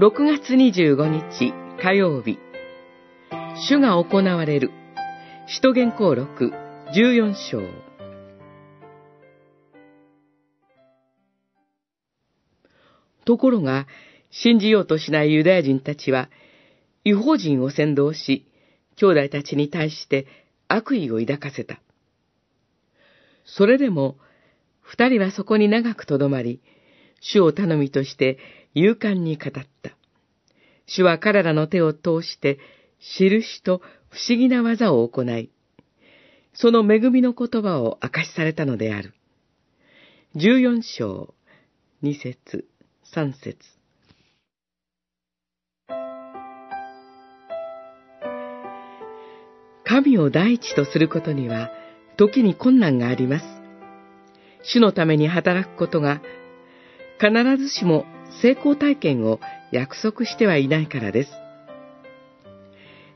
6月25日火曜日、主が行われる、使徒言行録14章。ところが、信じようとしないユダヤ人たちは、違法人を先導し、兄弟たちに対して悪意を抱かせた。それでも、二人はそこに長くとどまり、主を頼みとして勇敢に語った。主は彼らの手を通して、印と不思議な技を行い、その恵みの言葉を明かしされたのである。十四章、二節、三節。神を第一とすることには、時に困難があります。主のために働くことが、必ずしも成功体験を約束してはいないからです。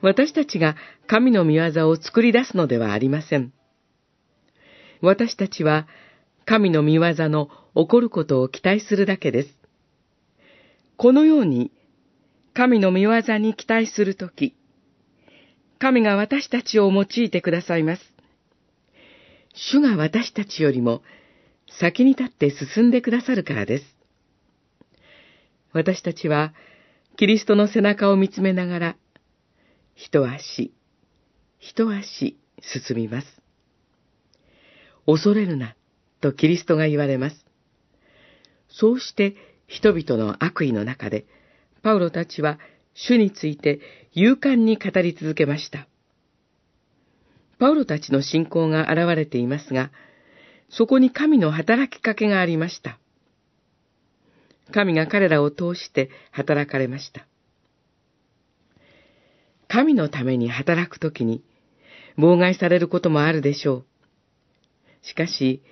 私たちが神の御業を作り出すのではありません。私たちは神の御業の起こることを期待するだけです。このように神の御業に期待するとき、神が私たちを用いてくださいます。主が私たちよりも先に立って進んでくださるからです。私たちはキリストの背中を見つめながら、一足、一足進みます。恐れるな、とキリストが言われます。そうして人々の悪意の中で、パウロたちは主について勇敢に語り続けました。パウロたちの信仰が現れていますが、そこに神の働きかけがありました。神が彼らを通して働かれました。神のために働くときに、妨害されることもあるでしょう。しかし、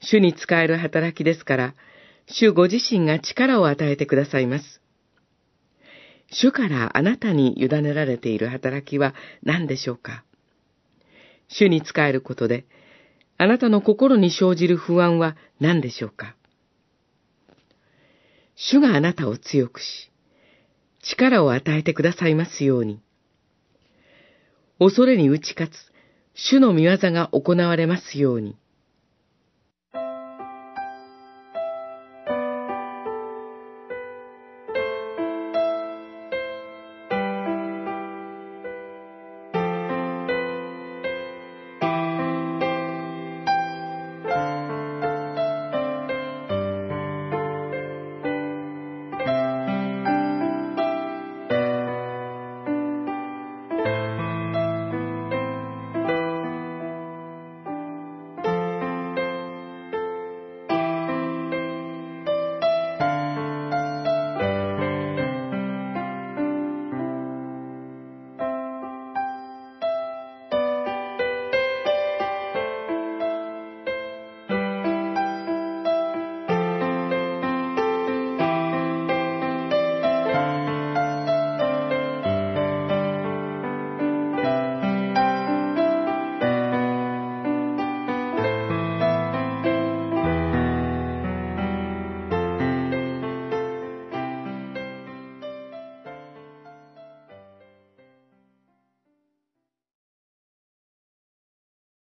主に使える働きですから、主ご自身が力を与えてくださいます。主からあなたに委ねられている働きは何でしょうか？主に仕えることで、あなたの心に生じる不安は何でしょうか？主があなたを強くし、力を与えてくださいますように。恐れに打ち勝つ、主の御業が行われますように。